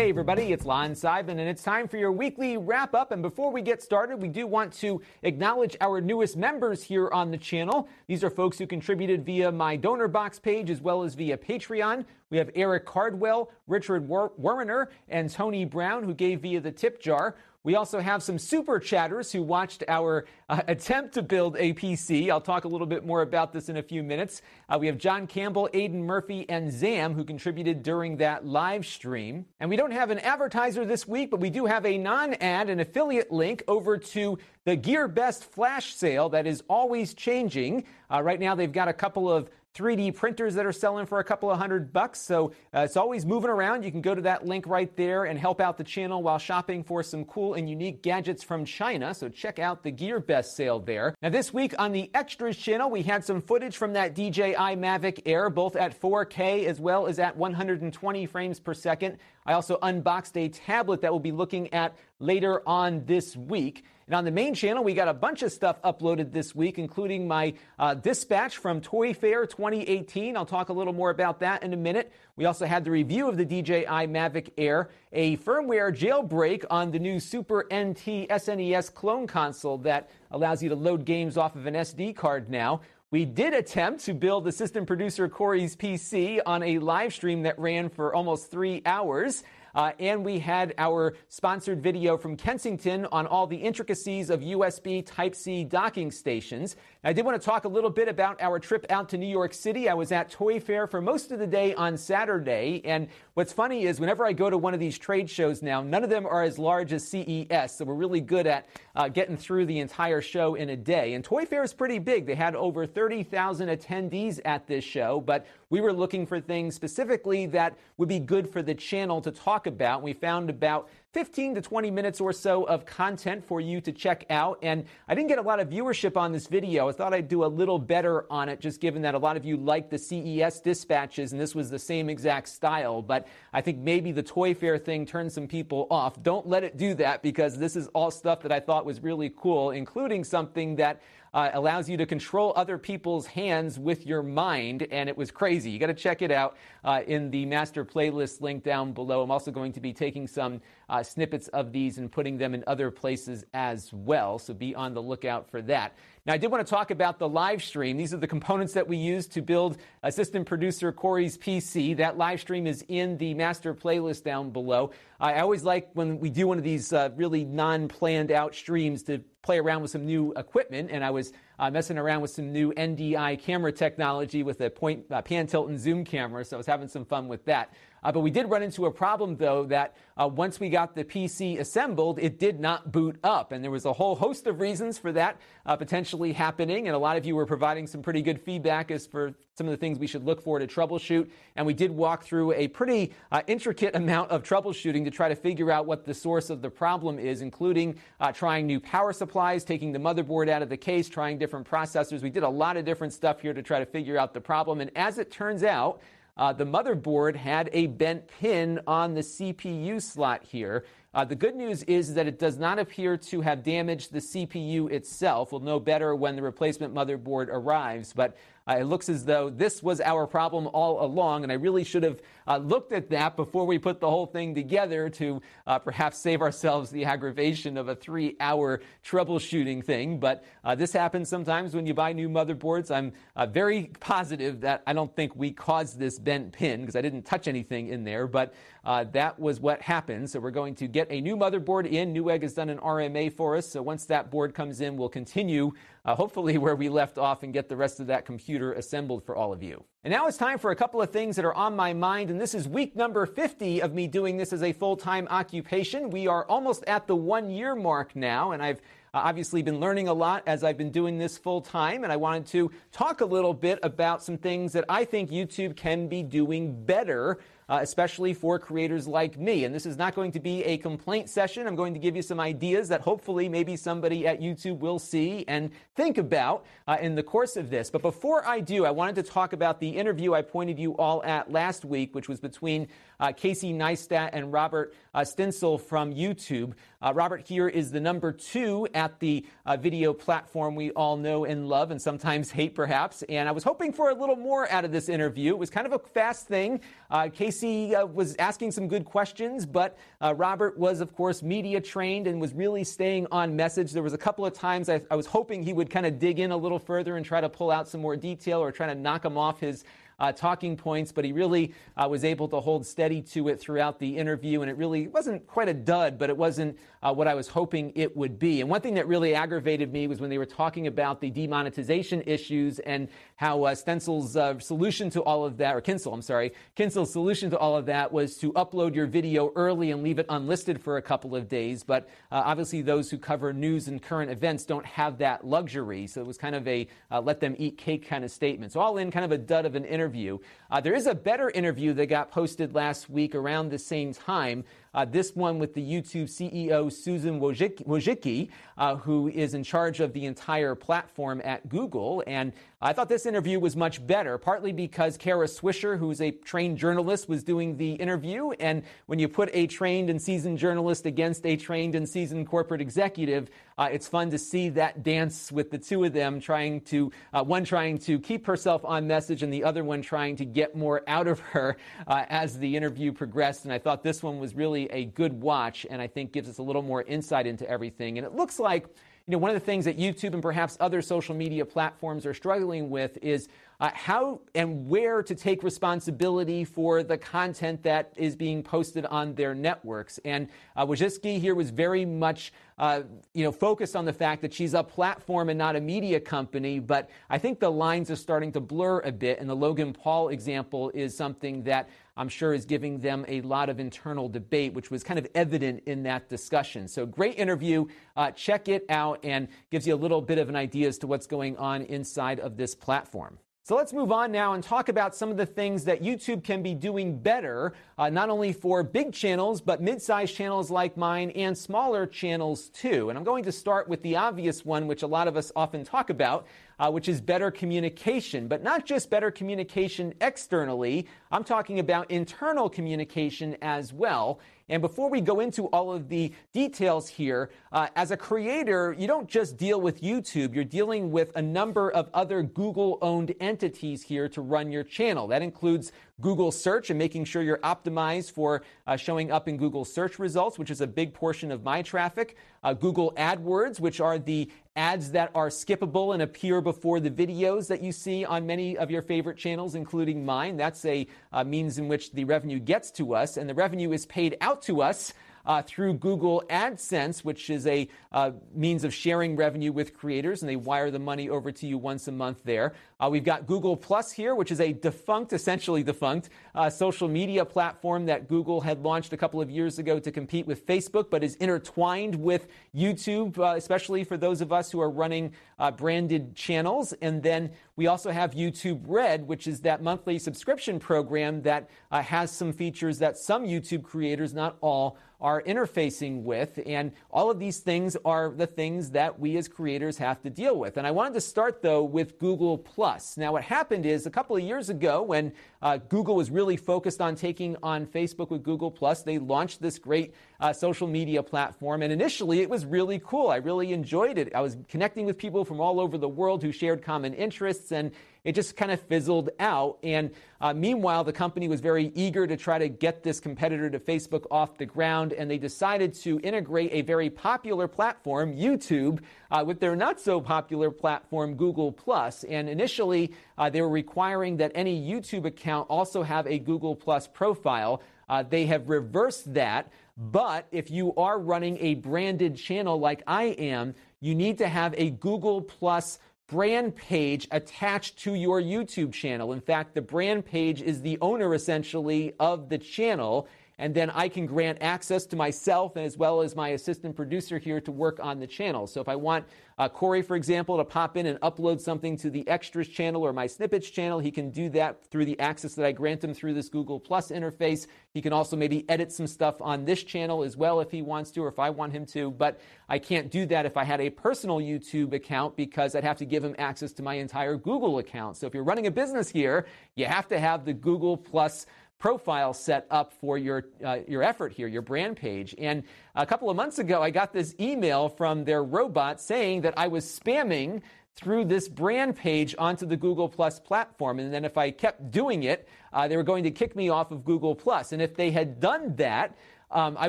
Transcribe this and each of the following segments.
Hey, everybody, it's Lon Seidman, and it's time for your weekly wrap up. And before we get started, we do want to acknowledge our newest members here on the channel. These are folks who contributed via my Donorbox page as well as via Patreon. We have Eric Cardwell, Richard Werner, and Tony Brown, who gave via the tip jar. We also have some super chatters who watched our uh, attempt to build a PC. I'll talk a little bit more about this in a few minutes. Uh, we have John Campbell, Aiden Murphy, and Zam who contributed during that live stream. And we don't have an advertiser this week, but we do have a non ad, an affiliate link over to the GearBest flash sale that is always changing. Uh, right now, they've got a couple of 3D printers that are selling for a couple of hundred bucks. So uh, it's always moving around. You can go to that link right there and help out the channel while shopping for some cool and unique gadgets from China. So check out the Gear Best sale there. Now, this week on the Extras channel, we had some footage from that DJI Mavic Air, both at 4K as well as at 120 frames per second. I also unboxed a tablet that we'll be looking at later on this week. And on the main channel, we got a bunch of stuff uploaded this week, including my uh, dispatch from Toy Fair 2018. I'll talk a little more about that in a minute. We also had the review of the DJI Mavic Air, a firmware jailbreak on the new Super NT SNES clone console that allows you to load games off of an SD card now. We did attempt to build assistant producer Corey's PC on a live stream that ran for almost three hours. Uh, and we had our sponsored video from Kensington on all the intricacies of USB Type C docking stations. I did want to talk a little bit about our trip out to New York City. I was at Toy Fair for most of the day on Saturday. And what's funny is whenever I go to one of these trade shows now, none of them are as large as CES. So we're really good at uh, getting through the entire show in a day. And Toy Fair is pretty big. They had over 30,000 attendees at this show, but we were looking for things specifically that would be good for the channel to talk about. We found about 15 to 20 minutes or so of content for you to check out. And I didn't get a lot of viewership on this video. I thought I'd do a little better on it, just given that a lot of you like the CES dispatches, and this was the same exact style. But I think maybe the Toy Fair thing turned some people off. Don't let it do that because this is all stuff that I thought was really cool, including something that uh, allows you to control other people's hands with your mind, and it was crazy. You got to check it out uh, in the master playlist link down below. I'm also going to be taking some uh, snippets of these and putting them in other places as well, so be on the lookout for that. Now, I did want to talk about the live stream. These are the components that we use to build assistant producer Corey's PC. That live stream is in the master playlist down below. I always like when we do one of these uh, really non planned out streams to play around with some new equipment, and I was uh, messing around with some new NDI camera technology with a point uh, pan tilt and zoom camera, so I was having some fun with that. Uh, but we did run into a problem, though, that uh, once we got the PC assembled, it did not boot up. And there was a whole host of reasons for that uh, potentially happening. And a lot of you were providing some pretty good feedback as for some of the things we should look for to troubleshoot. And we did walk through a pretty uh, intricate amount of troubleshooting to try to figure out what the source of the problem is, including uh, trying new power supplies, taking the motherboard out of the case, trying different processors. We did a lot of different stuff here to try to figure out the problem. And as it turns out, uh, the motherboard had a bent pin on the CPU slot here. Uh, the good news is that it does not appear to have damaged the CPU itself. We'll know better when the replacement motherboard arrives, but uh, it looks as though this was our problem all along, and I really should have uh, looked at that before we put the whole thing together to uh, perhaps save ourselves the aggravation of a three hour troubleshooting thing. But uh, this happens sometimes when you buy new motherboards. I'm uh, very positive that I don't think we caused this bent pin because I didn't touch anything in there, but uh, that was what happened. So we're going to get a new motherboard in. Newegg has done an RMA for us. So once that board comes in, we'll continue, uh, hopefully, where we left off and get the rest of that computer assembled for all of you. And now it's time for a couple of things that are on my mind. And this is week number 50 of me doing this as a full time occupation. We are almost at the one year mark now, and I've uh, obviously been learning a lot as I've been doing this full time, and I wanted to talk a little bit about some things that I think YouTube can be doing better uh, especially for creators like me. And this is not going to be a complaint session. I'm going to give you some ideas that hopefully maybe somebody at YouTube will see and think about uh, in the course of this. But before I do, I wanted to talk about the interview I pointed you all at last week, which was between uh, Casey Neistat and Robert uh, from YouTube. Uh, Robert here is the number two at the uh, video platform we all know and love and sometimes hate, perhaps. And I was hoping for a little more out of this interview. It was kind of a fast thing. Uh, Casey uh, was asking some good questions, but Robert was, of course, media trained and was really staying on message. There was a couple of times I, I was hoping he would kind of dig in a little further and try to pull out some more detail or try to knock him off his uh, talking points, but he really uh, was able to hold steady to it throughout the interview. And it really wasn't quite a dud, but it wasn't uh, what I was hoping it would be. And one thing that really aggravated me was when they were talking about the demonetization issues and how uh, Stencil's uh, solution to all of that, or Kyncl, I'm sorry, Kyncl's solution to all of that was to upload your video early and leave it unlisted for a couple of days. But uh, obviously, those who cover news and current events don't have that luxury. So it was kind of a let them eat cake kind of statement. So all in, kind of a dud of an interview interview. Uh, there is a better interview that got posted last week around the same time. Uh, this one with the YouTube CEO Susan Wojcicki, uh, who is in charge of the entire platform at Google. And I thought this interview was much better, partly because Kara Swisher, who's a trained journalist, was doing the interview. And when you put a trained and seasoned journalist against a trained and seasoned corporate executive, uh, it's fun to see that dance with the two of them trying to, uh, one trying to keep herself on message and the other one trying to get more out of her uh, as the interview progressed. And I thought this one was really really a good watch and I think gives us a little more insight into everything. And it looks like you know, one of the things that YouTube and perhaps other social media platforms are struggling with is uh, how and where to take responsibility for the content that is being posted on their networks. And uh, Wojcicki here was very much, uh, you know, focused on the fact that she's a platform and not a media company. But I think the lines are starting to blur a bit. And the Logan Paul example is something that I'm sure is giving them a lot of internal debate, which was kind of evident in that discussion. So, great interview. Uh, check it out and gives you a little bit of an idea as to what's going on inside of this platform. So let's move on now and talk about some of the things that YouTube can be doing better, uh, not only for big channels, but mid sized channels like mine and smaller channels too. And I'm going to start with the obvious one, which a lot of us often talk about, uh, which is better communication. But not just better communication externally, I'm talking about internal communication as well. And before we go into all of the details here, uh, as a creator, you don't just deal with YouTube, you're dealing with a number of other Google owned entities here to run your channel. That includes Google search and making sure you're optimized for uh, showing up in Google search results, which is a big portion of my traffic. Uh, Google AdWords, which are the ads that are skippable and appear before the videos that you see on many of your favorite channels, including mine. That's a uh, means in which the revenue gets to us, and the revenue is paid out to us uh, through Google AdSense, which is a uh, means of sharing revenue with creators, and they wire the money over to you once a month there. Uh, we've got Google Plus here, which is a defunct, essentially defunct, uh, social media platform that Google had launched a couple of years ago to compete with Facebook, but is intertwined with YouTube, uh, especially for those of us who are running uh, branded channels. And then we also have YouTube Red, which is that monthly subscription program that has some features that some YouTube creators, not all, are interfacing with. And all of these things are the things that we as creators have to deal with. And I wanted to start, though, with Google Plus. Now, what happened is a couple of years ago, when uh, Google was really focused on taking on Facebook with Google Plus, they launched this great uh, social media platform. And initially, it was really cool. I really enjoyed it. I was connecting with people from all over the world who shared common interests. And it just kind of fizzled out. And uh, meanwhile, the company was very eager to try to get this competitor to Facebook off the ground, and they decided to integrate a very popular platform, YouTube, uh, with their not so popular platform, Google Plus. And initially, uh, they were requiring that any YouTube account also have a Google Plus profile. Uh, they have reversed that. But if you are running a branded channel like I am, you need to have a Google Plus brand page attached to your YouTube channel. In fact, the brand page is the owner essentially of the channel and then I can grant access to myself as well as my assistant producer here to work on the channel. So if I want uh, Corey, for example, to pop in and upload something to the extras channel or my snippets channel, he can do that through the access that I grant him through this Google Plus interface. He can also maybe edit some stuff on this channel as well if he wants to or if I want him to, but I can't do that if I had a personal YouTube account because I'd have to give him access to my entire Google account. So if you're running a business here, you have to have the Google Plus profile set up for your, uh, your effort here, your brand page. And a couple of months ago, I got this email from their robot saying that I was spamming through this brand page onto the Google Plus platform. And then if I kept doing it, uh, they were going to kick me off of Google Plus. And if they had done that, um, I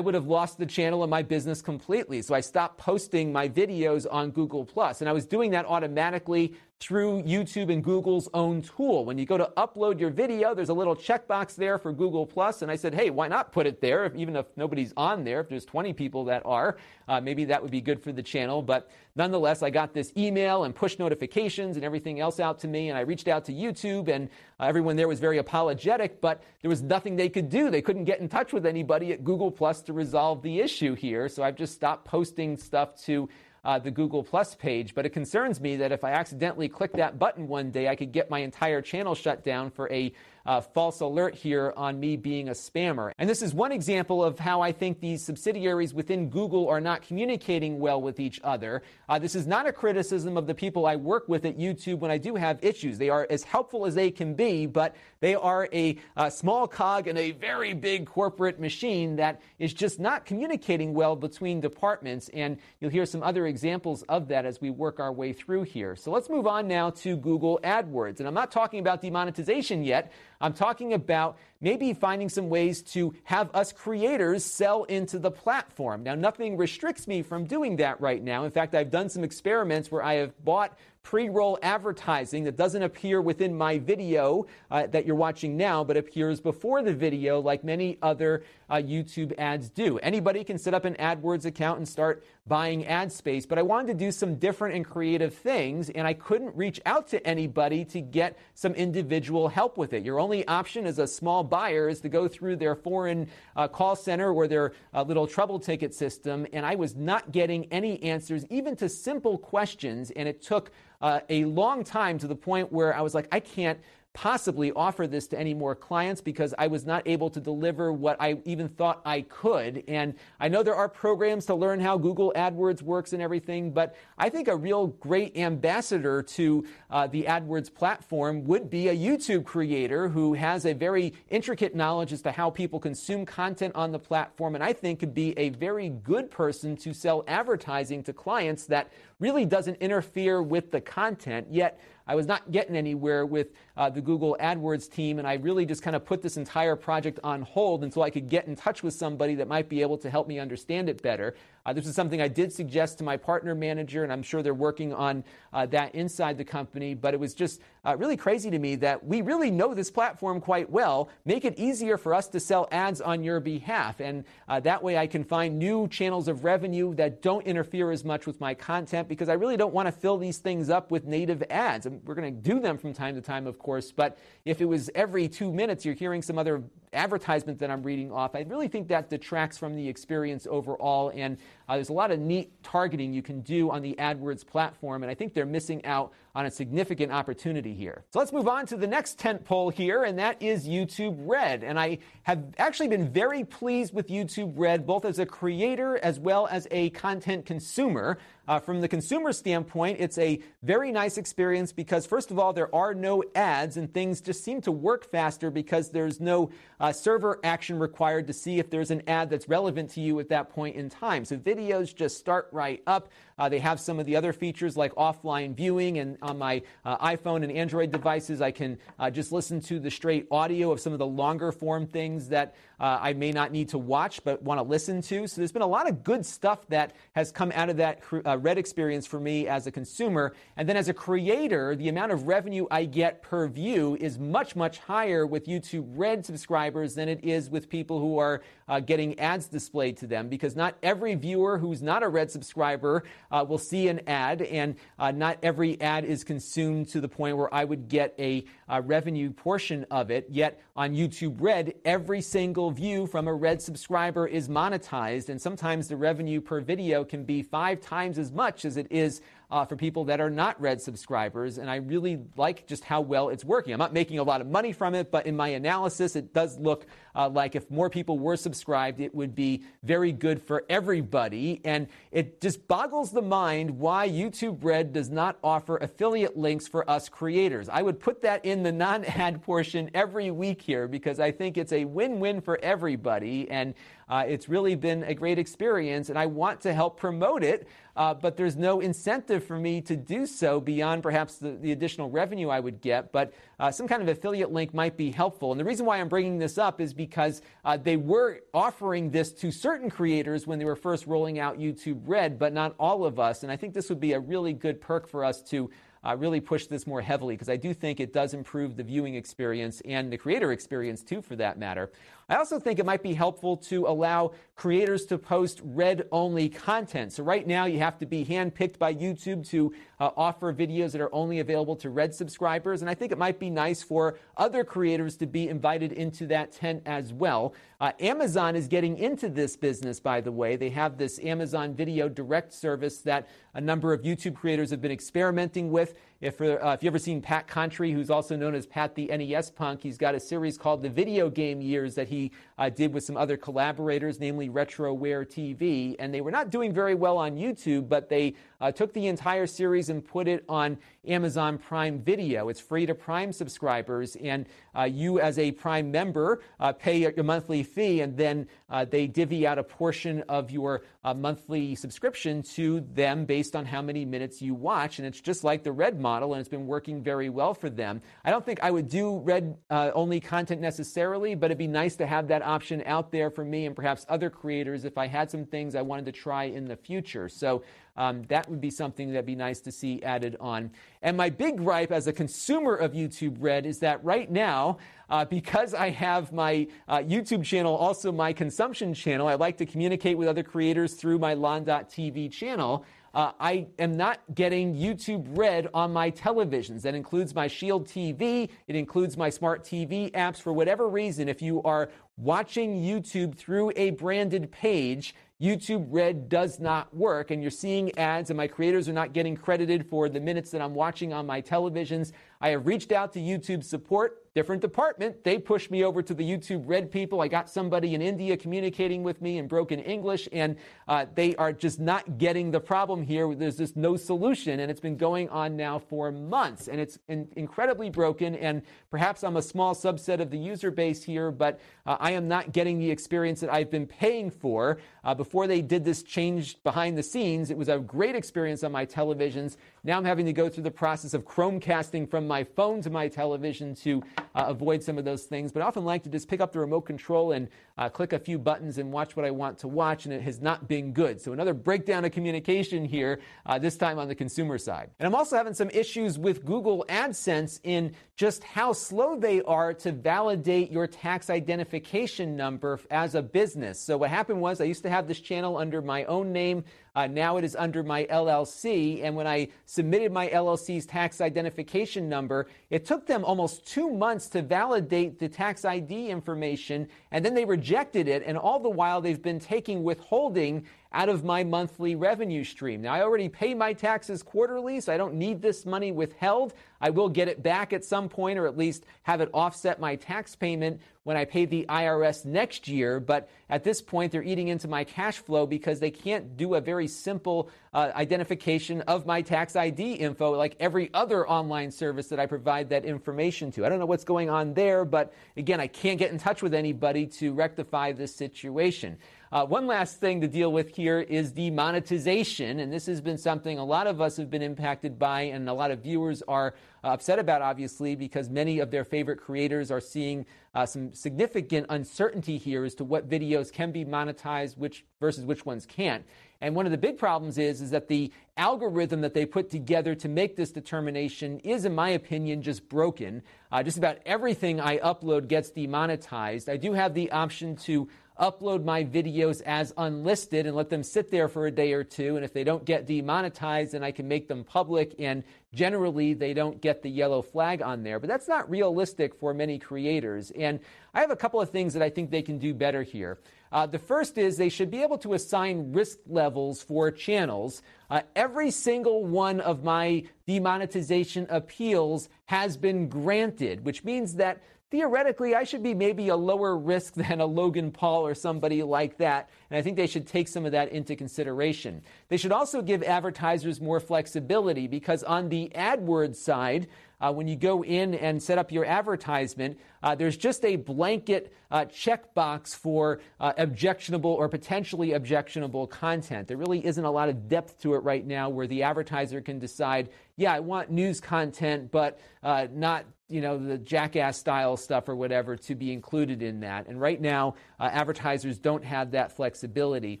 would have lost the channel and my business completely. So I stopped posting my videos on Google Plus, and I was doing that automatically through YouTube and Google's own tool. When you go to upload your video, there's a little checkbox there for Google Plus, and I said, hey, why not put it there? If, even if nobody's on there, if there's 20 people that are, uh, maybe that would be good for the channel. But nonetheless, I got this email and push notifications and everything else out to me, and I reached out to YouTube, and uh, everyone there was very apologetic, but there was nothing they could do. They couldn't get in touch with anybody at Google Plus to resolve the issue here. So I've just stopped posting stuff to uh, the Google Plus page. But it concerns me that if I accidentally click that button one day, I could get my entire channel shut down for a uh, false alert here on me being a spammer. And this is one example of how I think these subsidiaries within Google are not communicating well with each other. Uh, this is not a criticism of the people I work with at YouTube when I do have issues. They are as helpful as they can be, but they are a, a small cog in a very big corporate machine that is just not communicating well between departments. And you'll hear some other examples of that as we work our way through here. So let's move on now to Google AdWords. And I'm not talking about demonetization yet. I'm talking about maybe finding some ways to have us creators sell into the platform. Now, nothing restricts me from doing that right now. In fact, I've done some experiments where I have bought pre roll advertising that doesn't appear within my video uh, that you're watching now, but appears before the video, like many other uh, YouTube ads do. Anybody can set up an AdWords account and start buying ad space, but I wanted to do some different and creative things, and I couldn't reach out to anybody to get some individual help with it. Your only option as a small buyer is to go through their foreign uh, call center or their uh, little trouble ticket system, and I was not getting any answers, even to simple questions, and it took uh, a long time to the point where I was like, I can't possibly offer this to any more clients because I was not able to deliver what I even thought I could. And I know there are programs to learn how Google AdWords works and everything, but I think a real great ambassador to uh, the AdWords platform would be a YouTube creator who has a very intricate knowledge as to how people consume content on the platform, and I think could be a very good person to sell advertising to clients that really doesn't interfere with the content, yet I was not getting anywhere with uh, the Google AdWords team, and I really just kind of put this entire project on hold until I could get in touch with somebody that might be able to help me understand it better. Uh, this is something I did suggest to my partner manager, and I'm sure they're working on uh, that inside the company. But it was just uh, really crazy to me that we really know this platform quite well. Make it easier for us to sell ads on your behalf. And uh, that way I can find new channels of revenue that don't interfere as much with my content because I really don't want to fill these things up with native ads. And we're going to do them from time to time, of course. But if it was every two minutes you're hearing some other advertisement that I'm reading off, I really think that detracts from the experience overall. And uh, there's a lot of neat targeting you can do on the AdWords platform, and I think they're missing out on a significant opportunity here. So let's move on to the next tent pole here, and that is YouTube Red. And I have actually been very pleased with YouTube Red, both as a creator as well as a content consumer. Uh, from the consumer standpoint, it's a very nice experience because, first of all, there are no ads and things just seem to work faster because there's no uh, server action required to see if there's an ad that's relevant to you at that point in time. So videos just start right up. Uh, they have some of the other features like offline viewing, and on my uh, iPhone and Android devices, I can uh, just listen to the straight audio of some of the longer form things that uh, I may not need to watch but want to listen to. So there's been a lot of good stuff that has come out of that uh, Red experience for me as a consumer. And then as a creator, the amount of revenue I get per view is much, much higher with YouTube Red subscribers than it is with people who are uh, getting ads displayed to them because not every viewer who's not a Red subscriber uh, will see an ad, and uh, not every ad is consumed to the point where I would get a, a revenue portion of it. Yet on YouTube Red, every single view from a Red subscriber is monetized, and sometimes the revenue per video can be five times as much as it is uh, for people that are not Red subscribers. And I really like just how well it's working. I'm not making a lot of money from it, but in my analysis, it does look uh, like if more people were subscribed, it would be very good for everybody. And it just boggles the mind why YouTube Red does not offer affiliate links for us creators. I would put that in the non ad portion every week here because I think it's a win win for everybody. And Uh, it's really been a great experience, and I want to help promote it uh, but there's no incentive for me to do so beyond perhaps the, the additional revenue I would get. But uh, some kind of affiliate link might be helpful. And the reason why I'm bringing this up is because uh, they were offering this to certain creators when they were first rolling out YouTube Red, but not all of us. And I think this would be a really good perk for us to uh, really push this more heavily because I do think it does improve the viewing experience and the creator experience too, for that matter. I also think it might be helpful to allow creators to post red only content. So, right now, you have to be handpicked by YouTube to uh, offer videos that are only available to red subscribers. And I think it might be nice for other creators to be invited into that tent as well. Uh, Amazon is getting into this business, by the way. They have this Amazon Video Direct service that a number of YouTube creators have been experimenting with. If, uh, if you've ever seen Pat Contri, who's also known as Pat the NES Punk, he's got a series called The Video Game Years that he uh, did with some other collaborators, namely RetroWare TV. And they were not doing very well on YouTube, but they uh, took the entire series and put it on Amazon Prime Video. It's free to Prime subscribers, and uh, you, as a Prime member, uh, pay a monthly fee, and then uh, they divvy out a portion of your uh, monthly subscription to them based on how many minutes you watch. And it's just like the Red model, and it's been working very well for them. I don't think I would do Red only content necessarily, but it'd be nice to have that option out there for me and perhaps other creators if I had some things I wanted to try in the future. So um, that would be something that'd be nice to see added on. And my big gripe as a consumer of YouTube Red is that right now, uh, because I have my uh, YouTube channel, also my consumption channel, I like to communicate with other creators through my Lon.TV channel. Uh, I am not getting YouTube Red on my televisions. That includes my Shield TV. It includes my smart TV apps. For whatever reason, if you are watching YouTube through a branded page, YouTube Red does not work, and you're seeing ads, and my creators are not getting credited for the minutes that I'm watching on my televisions. I have reached out to YouTube support different department. They pushed me over to the YouTube Red people. I got somebody in India communicating with me in broken English, and uh, they are just not getting the problem here. There's just no solution, and it's been going on now for months, and it's in- incredibly broken. And perhaps I'm a small subset of the user base here, but uh, I am not getting the experience that I've been paying for. Uh, before they did this change behind the scenes, it was a great experience on my televisions. Now I'm having to go through the process of Chromecasting from my phone to my television to uh, avoid some of those things. But I often like to just pick up the remote control and uh, click a few buttons and watch what I want to watch, and it has not been good. So another breakdown of communication here, uh, this time on the consumer side. And I'm also having some issues with Google AdSense in just how slow they are to validate your tax identification number as a business. So what happened was I used to have this channel under my own name. Uh, now it is under my LLC. And when I submitted my LLC's tax identification number, it took them almost two months to validate the tax ID information. And then they rejected it. And all the while, they've been taking withholding out of my monthly revenue stream. Now, I already pay my taxes quarterly, so I don't need this money withheld. I will get it back at some point, or at least have it offset my tax payment when I pay the IRS next year. But at this point, they're eating into my cash flow because they can't do a very simple uh, identification of my tax ID info like every other online service that I provide that information to. I don't know what's going on there, but again, I can't get in touch with anybody to rectify this situation. Uh, one last thing to deal with here is the monetization, and this has been something a lot of us have been impacted by, and a lot of viewers are uh, upset about, obviously, because many of their favorite creators are seeing uh, some significant uncertainty here as to what videos can be monetized, which versus which ones can't. And one of the big problems is, is that the algorithm that they put together to make this determination is, in my opinion, just broken. Uh, just about everything I upload gets demonetized. I do have the option to upload my videos as unlisted and let them sit there for a day or two. And if they don't get demonetized, then I can make them public. And generally, they don't get the yellow flag on there. But that's not realistic for many creators. And I have a couple of things that I think they can do better here. Uh, the first is they should be able to assign risk levels for channels. Uh, every single one of my demonetization appeals has been granted, which means that theoretically, I should be maybe a lower risk than a Logan Paul or somebody like that. And I think they should take some of that into consideration. They should also give advertisers more flexibility because on the AdWords side, uh, when you go in and set up your advertisement, uh, there's just a blanket uh, checkbox for uh, objectionable or potentially objectionable content. There really isn't a lot of depth to it right now where the advertiser can decide, yeah, I want news content, but uh, not you know the jackass style stuff or whatever to be included in that. And right now, uh, advertisers don't have that flexibility.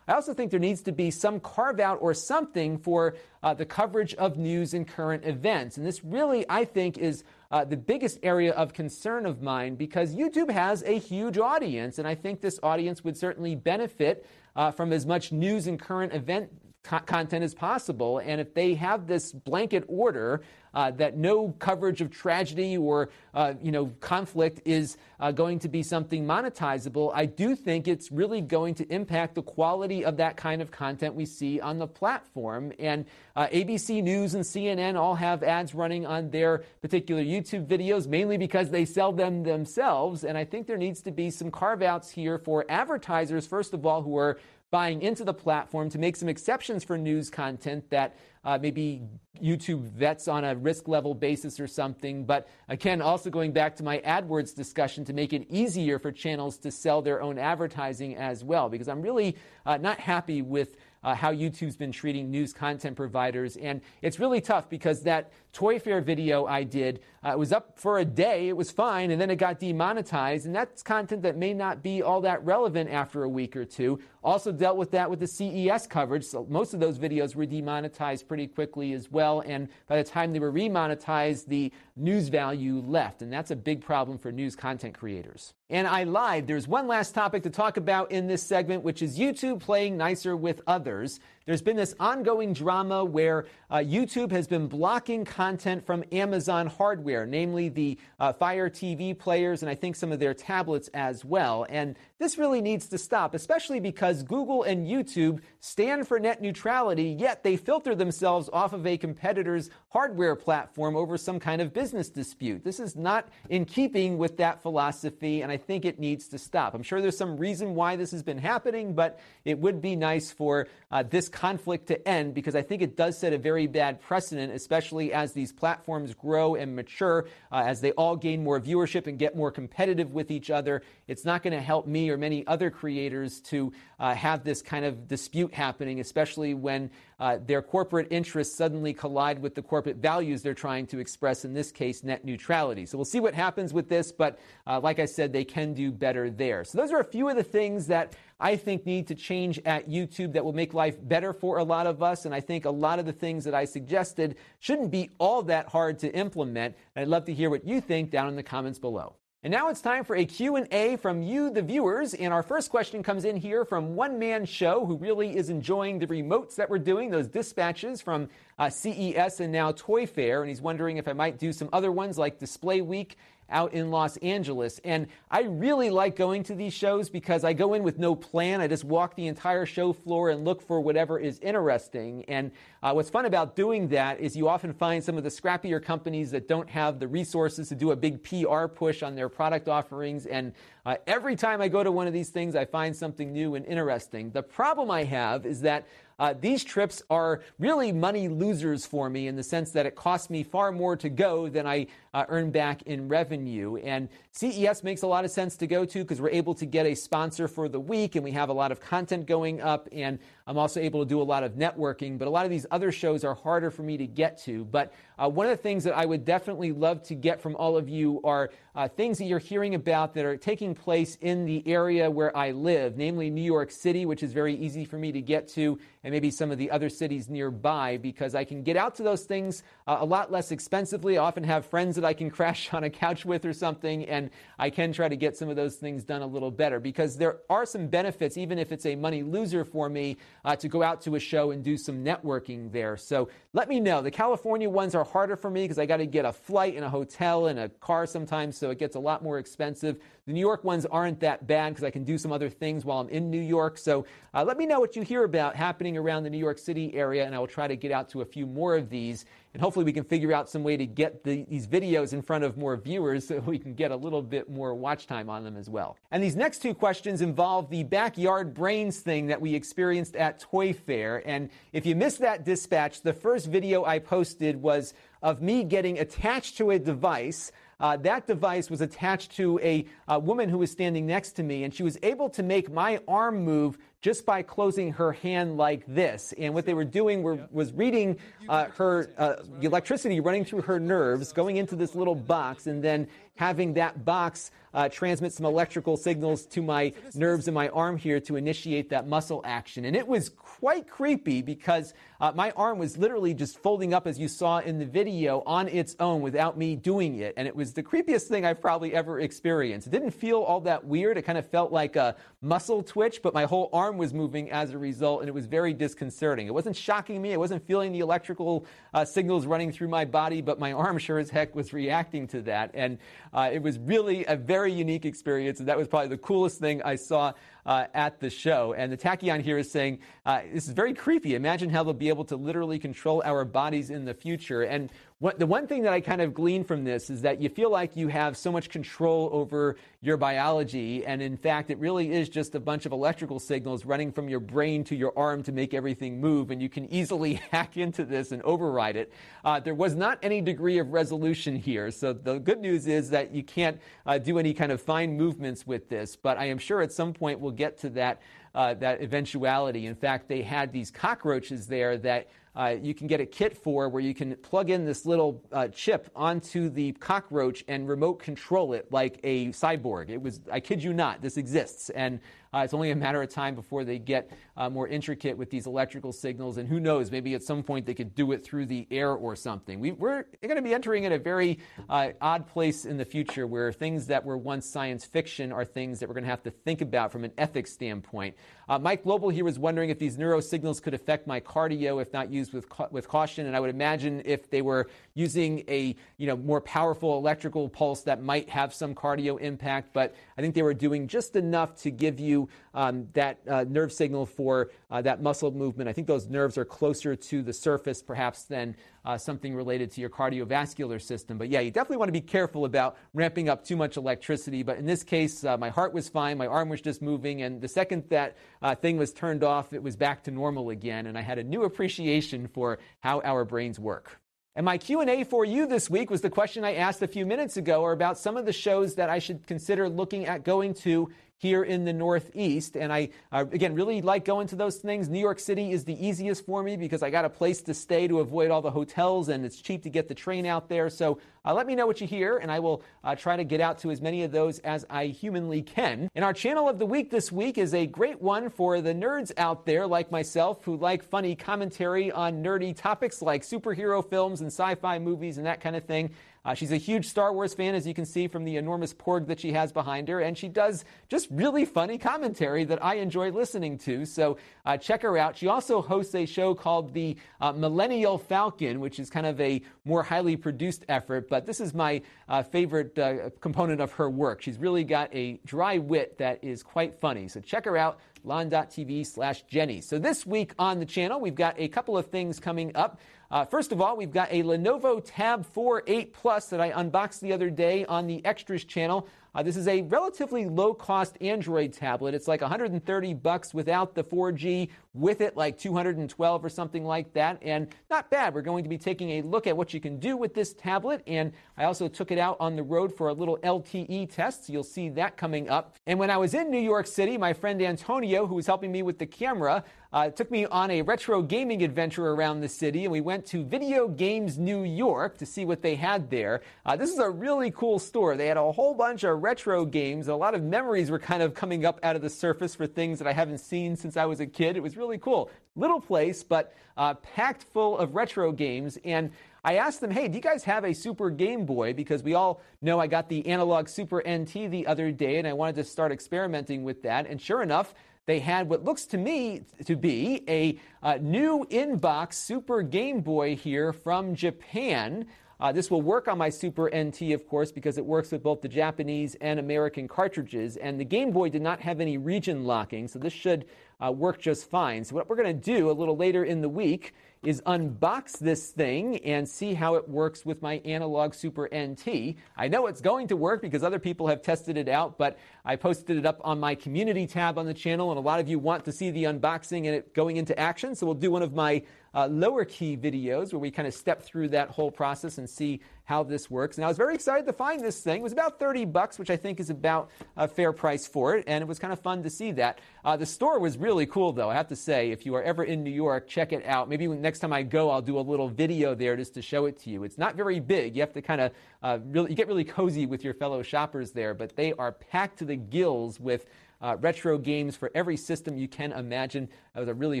I also think there needs to be some carve out or something for uh, the coverage of news and current events. And this really, I think, is uh, the biggest area of concern of mine because YouTube has a huge audience, and I think this audience would certainly benefit uh, from as much news and current event co- content as possible. And if they have this blanket order uh, that no coverage of tragedy or uh, you know conflict is uh, going to be something monetizable, I do think it's really going to impact the quality of that kind of content we see on the platform. And uh, ABC News and CNN all have ads running on their particular YouTube videos, mainly because they sell them themselves. And I think there needs to be some carve outs here for advertisers, first of all, who are buying into the platform to make some exceptions for news content that uh, maybe YouTube vets on a risk level basis or something. But again, also going back to my AdWords discussion to make it easier for channels to sell their own advertising as well, because I'm really uh, not happy with uh, how YouTube's been treating news content providers. And it's really tough because that Toy Fair video I did uh, was up for a day, it was fine, and then it got demonetized. And that's content that may not be all that relevant after a week or two. Also dealt with that with the CES coverage. So most of those videos were demonetized pretty quickly as well. And by the time they were remonetized, the news value left. And that's a big problem for news content creators. And I lied. There's one last topic to talk about in this segment, which is YouTube playing nicer with others. There's been this ongoing drama where uh, YouTube has been blocking content from Amazon hardware, namely the uh, Fire TV players and I think some of their tablets as well. And this really needs to stop, especially because Google and YouTube stand for net neutrality, yet they filter themselves off of a competitor's hardware platform over some kind of business dispute. This is not in keeping with that philosophy, and I think it needs to stop. I'm sure there's some reason why this has been happening, but it would be nice for uh, this conflict to end because I think it does set a very bad precedent, especially as these platforms grow and mature, uh, as they all gain more viewership and get more competitive with each other. It's not going to help me or many other creators to uh, have this kind of dispute happening, especially when uh, their corporate interests suddenly collide with the corporate values they're trying to express, in this case, net neutrality. So we'll see what happens with this, but uh, like I said, they can do better there. So those are a few of the things that I think need to change at YouTube that will make life better for a lot of us. And I think a lot of the things that I suggested shouldn't be all that hard to implement. And I'd love to hear what you think down in the comments below. And now it's time for a Q&A from you, the viewers. And our first question comes in here from One Man Show, who really is enjoying the remotes that we're doing, those dispatches from uh, CES and now Toy Fair. And he's wondering if I might do some other ones like Display Week out in Los Angeles. And I really like going to these shows because I go in with no plan. I just walk the entire show floor and look for whatever is interesting. And uh, what's fun about doing that is you often find some of the scrappier companies that don't have the resources to do a big PR push on their product offerings. And uh, every time I go to one of these things, I find something new and interesting. The problem I have is that uh, these trips are really money losers for me in the sense that it costs me far more to go than I uh, earn back in revenue. And CES makes a lot of sense to go to because we're able to get a sponsor for the week and we have a lot of content going up. And I'm also able to do a lot of networking, but a lot of these other shows are harder for me to get to. But uh, one of the things that I would definitely love to get from all of you are uh, things that you're hearing about that are taking place in the area where I live, namely New York City, which is very easy for me to get to, and maybe some of the other cities nearby, because I can get out to those things uh, a lot less expensively. I often have friends that I can crash on a couch with or something, and I can try to get some of those things done a little better because there are some benefits, even if it's a money loser for me uh, to go out to a show and do some networking there. So let me know. The California ones are harder for me because I got to get a flight and a hotel and a car sometimes, so it gets a lot more expensive. The New York ones aren't that bad because I can do some other things while I'm in New York. So uh, let me know what you hear about happening around the New York City area, and I will try to get out to a few more of these. And hopefully, we can figure out some way to get the, these videos in front of more viewers so we can get a little bit more watch time on them as well. And these next two questions involve the backyard brains thing that we experienced at Toy Fair. And if you missed that dispatch, the first video I posted was of me getting attached to a device. Uh, that device was attached to a, a, woman who was standing next to me, and she was able to make my arm move just by closing her hand like this. And what they were doing were, was reading uh, her uh, electricity running through her nerves, going into this little box, and then having that box uh, transmit some electrical signals to my nerves in my arm here to initiate that muscle action. And it was quite creepy because uh, my arm was literally just folding up, as you saw in the video, on its own without me doing it. And it was the creepiest thing I've probably ever experienced. It didn't feel all that weird. It kind of felt like a muscle twitch, but my whole arm was moving as a result, and it was very disconcerting. It wasn't shocking me. I wasn't feeling the electrical uh, signals running through my body, but my arm sure as heck was reacting to that. And uh, it was really a very unique experience, and that was probably the coolest thing I saw uh, at the show. And the tachyon here is saying uh, this is very creepy. Imagine how they'll be able to literally control our bodies in the future. And what, the one thing that I kind of glean from this is that you feel like you have so much control over your biology, and in fact, it really is just a bunch of electrical signals running from your brain to your arm to make everything move, and you can easily hack into this and override it. Uh, there was not any degree of resolution here, so the good news is that you can't uh, do any kind of fine movements with this, but I am sure at some point we'll get to that. Uh, that eventuality. In fact, they had these cockroaches there that uh, you can get a kit for where you can plug in this little uh, chip onto the cockroach and remote control it like a cyborg. It was, I kid you not, this exists. And uh, it's only a matter of time before they get uh, more intricate with these electrical signals. And who knows, maybe at some point they could do it through the air or something. We, are going to be entering in a very uh, odd place in the future where things that were once science fiction are things that we're going to have to think about from an ethics standpoint. Uh, Mike Global here was wondering if these neurosignals could affect my cardio if not used with, ca- with caution. And I would imagine if they were using a you know, more powerful electrical pulse that might have some cardio impact. But I think they were doing just enough to give you um, that uh, nerve signal for uh, that muscle movement. I think those nerves are closer to the surface, perhaps, than uh, something related to your cardiovascular system. But yeah, you definitely want to be careful about ramping up too much electricity. But in this case, uh, my heart was fine, my arm was just moving, and the second that uh, thing was turned off, it was back to normal again, and I had a new appreciation for how our brains work. And my Q&A for you this week was the question I asked a few minutes ago or about some of the shows that I should consider looking at going to here in the Northeast. And I, uh, again, really like going to those things. New York City is the easiest for me because I got a place to stay to avoid all the hotels and it's cheap to get the train out there. So uh, let me know what you hear and I will uh, try to get out to as many of those as I humanly can. And our channel of the week this week is a great one for the nerds out there like myself who like funny commentary on nerdy topics like superhero films and sci fi movies and that kind of thing. Uh, she's a huge Star Wars fan, as you can see from the enormous porg that she has behind her, and she does just really funny commentary that I enjoy listening to. So uh, check her out. She also hosts a show called the uh, Millennial Falcon, which is kind of a more highly produced effort, but this is my uh, favorite uh, component of her work. She's really got a dry wit that is quite funny. So check her out lon.tv slash Jenny. So this week on the channel, we've got a couple of things coming up. Uh, first of all, we've got a Lenovo Tab 4 8 Plus that I unboxed the other day on the Extras channel. Uh, this is a relatively low-cost Android tablet. It's like 130 bucks without the 4G, with it like 212 or something like that, and not bad. We're going to be taking a look at what you can do with this tablet, and I also took it out on the road for a little LTE test. So you'll see that coming up. And when I was in New York City, my friend Antonio, who was helping me with the camera, uh, took me on a retro gaming adventure around the city, and we went to Video Games New York to see what they had there. Uh, this is a really cool store. They had a whole bunch of retro games. A lot of memories were kind of coming up out of the surface for things that I haven't seen since I was a kid. It was really cool. Little place, but uh, packed full of retro games. And I asked them, hey, do you guys have a Super Game Boy? Because we all know I got the analog Super NT the other day, and I wanted to start experimenting with that. And sure enough, they had what looks to me to be a uh, new inbox Super Game Boy here from Japan. Uh, this will work on my Super NT, of course, because it works with both the Japanese and American cartridges. And the Game Boy did not have any region locking, so this should uh, work just fine. So, what we're going to do a little later in the week is unbox this thing and see how it works with my Analog Super NT. I know it's going to work because other people have tested it out, but I posted it up on my community tab on the channel, and a lot of you want to see the unboxing and it going into action. So we'll do one of my uh, lower key videos where we kind of step through that whole process and see how this works. And I was very excited to find this thing. It was about 30 bucks, which I think is about a fair price for it, and it was kind of fun to see that. Uh, the store was really cool, though. I have to say, if you are ever in New York, check it out. Maybe next time I go, I'll do a little video there just to show it to you. It's not very big. You have to kind of uh, really, you get really cozy with your fellow shoppers there, but they are packed to the gills with uh, retro games for every system you can imagine. That was a really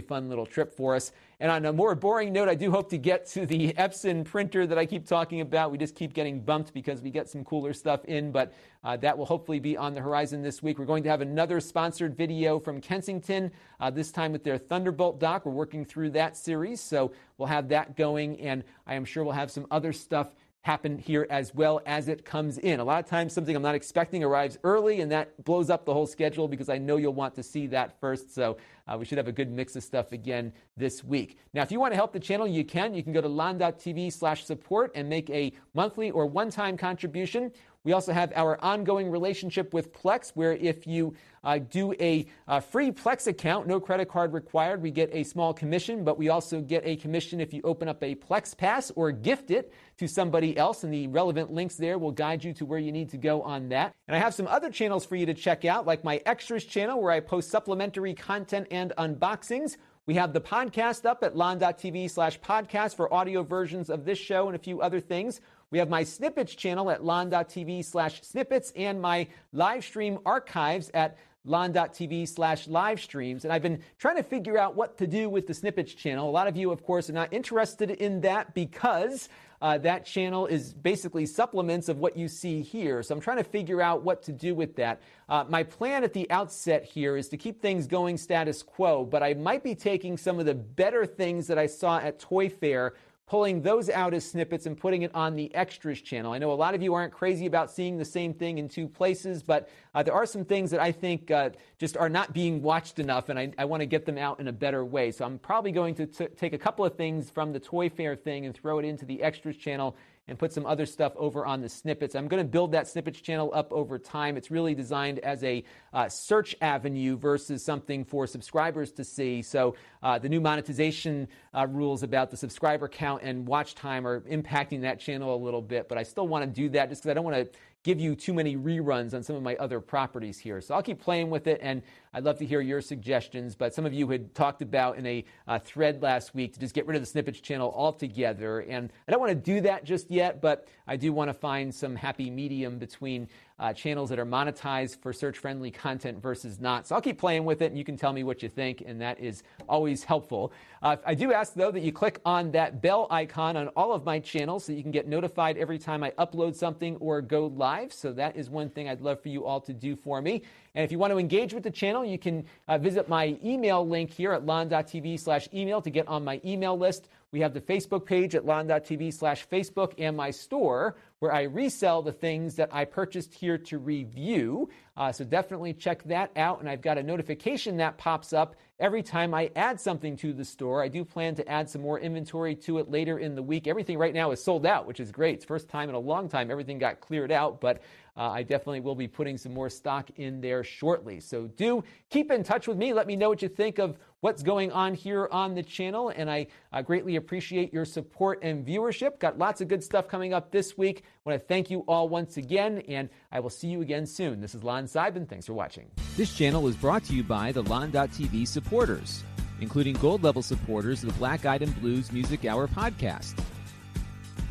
fun little trip for us. And on a more boring note, I do hope to get to the Epson printer that I keep talking about. We just keep getting bumped because we get some cooler stuff in, but uh, that will hopefully be on the horizon this week. We're going to have another sponsored video from Kensington, uh, this time with their Thunderbolt dock. We're working through that series, so we'll have that going, and I am sure we'll have some other stuff happen here as well as it comes in. A lot of times, something I'm not expecting arrives early, and that blows up the whole schedule because I know you'll want to see that first. So uh, we should have a good mix of stuff again this week. Now, if you want to help the channel, you can. You can go to lon.tv slash support and make a monthly or one-time contribution. We also have our ongoing relationship with Plex, where if you uh, do a, a, free Plex account, no credit card required, we get a small commission, but we also get a commission if you open up a Plex Pass or gift it to somebody else. And the relevant links there will guide you to where you need to go on that. And I have some other channels for you to check out, like my Extras channel, where I post supplementary content and unboxings. We have the podcast up at lon.tv slash podcast for audio versions of this show and a few other things. We have my snippets channel at lon.tv slash snippets and my live stream archives at lon.tv slash live streams. And I've been trying to figure out what to do with the snippets channel. A lot of you, of course, are not interested in that because uh, that channel is basically supplements of what you see here. So I'm trying to figure out what to do with that. Uh, my plan at the outset here is to keep things going status quo, but I might be taking some of the better things that I saw at Toy Fair pulling those out as snippets and putting it on the extras channel. I know a lot of you aren't crazy about seeing the same thing in two places, but uh, there are some things that I think uh, just are not being watched enough, and I, I want to get them out in a better way. So I'm probably going to t- take a couple of things from the Toy Fair thing and throw it into the extras channel and put some other stuff over on the snippets. I'm going to build that snippets channel up over time. It's really designed as a uh, search avenue versus something for subscribers to see. So uh, the new monetization uh, rules about the subscriber count and watch time are impacting that channel a little bit, but I still want to do that just because I don't want to give you too many reruns on some of my other properties here. So I'll keep playing with it, and I'd love to hear your suggestions. But some of you had talked about in a uh, thread last week to just get rid of the snippets channel altogether. And I don't want to do that just yet, but I do want to find some happy medium between uh, channels that are monetized for search friendly content versus not. So I'll keep playing with it and you can tell me what you think, and that is always helpful. Uh, I do ask, though, that you click on that bell icon on all of my channels so you can get notified every time I upload something or go live. So that is one thing I'd love for you all to do for me. And if you want to engage with the channel, you can uh, visit my email link here at lon.tv slash email to get on my email list. We have the Facebook page at lon.tv slash Facebook and my store where I resell the things that I purchased here to review. Uh, so definitely check that out. And I've got a notification that pops up every time I add something to the store. I do plan to add some more inventory to it later in the week. Everything right now is sold out, which is great. It's first time in a long time everything got cleared out, but uh, I definitely will be putting some more stock in there shortly. So do keep in touch with me. Let me know what you think of what's going on here on the channel. And I uh, greatly appreciate your support and viewership. Got lots of good stuff coming up this week. Want to thank you all once again, and I will see you again soon. This is Lon Seidman. Thanks for watching. This channel is brought to you by the Lon.TV supporters, including gold level supporters of the Black Eyed and Blues Music Hour podcast.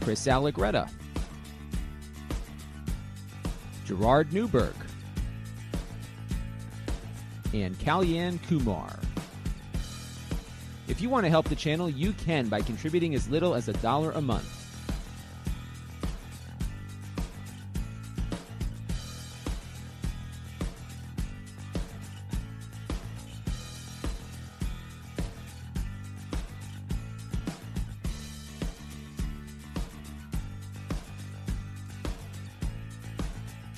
Chris Allegretta, Gerard Newberg, and Kalyan Kumar. If you want to help the channel, you can by contributing as little as a dollar a month.